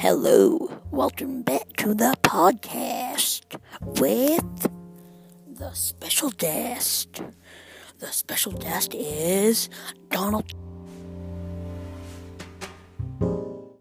Hello, welcome back to the podcast with the special guest. The special guest is Donald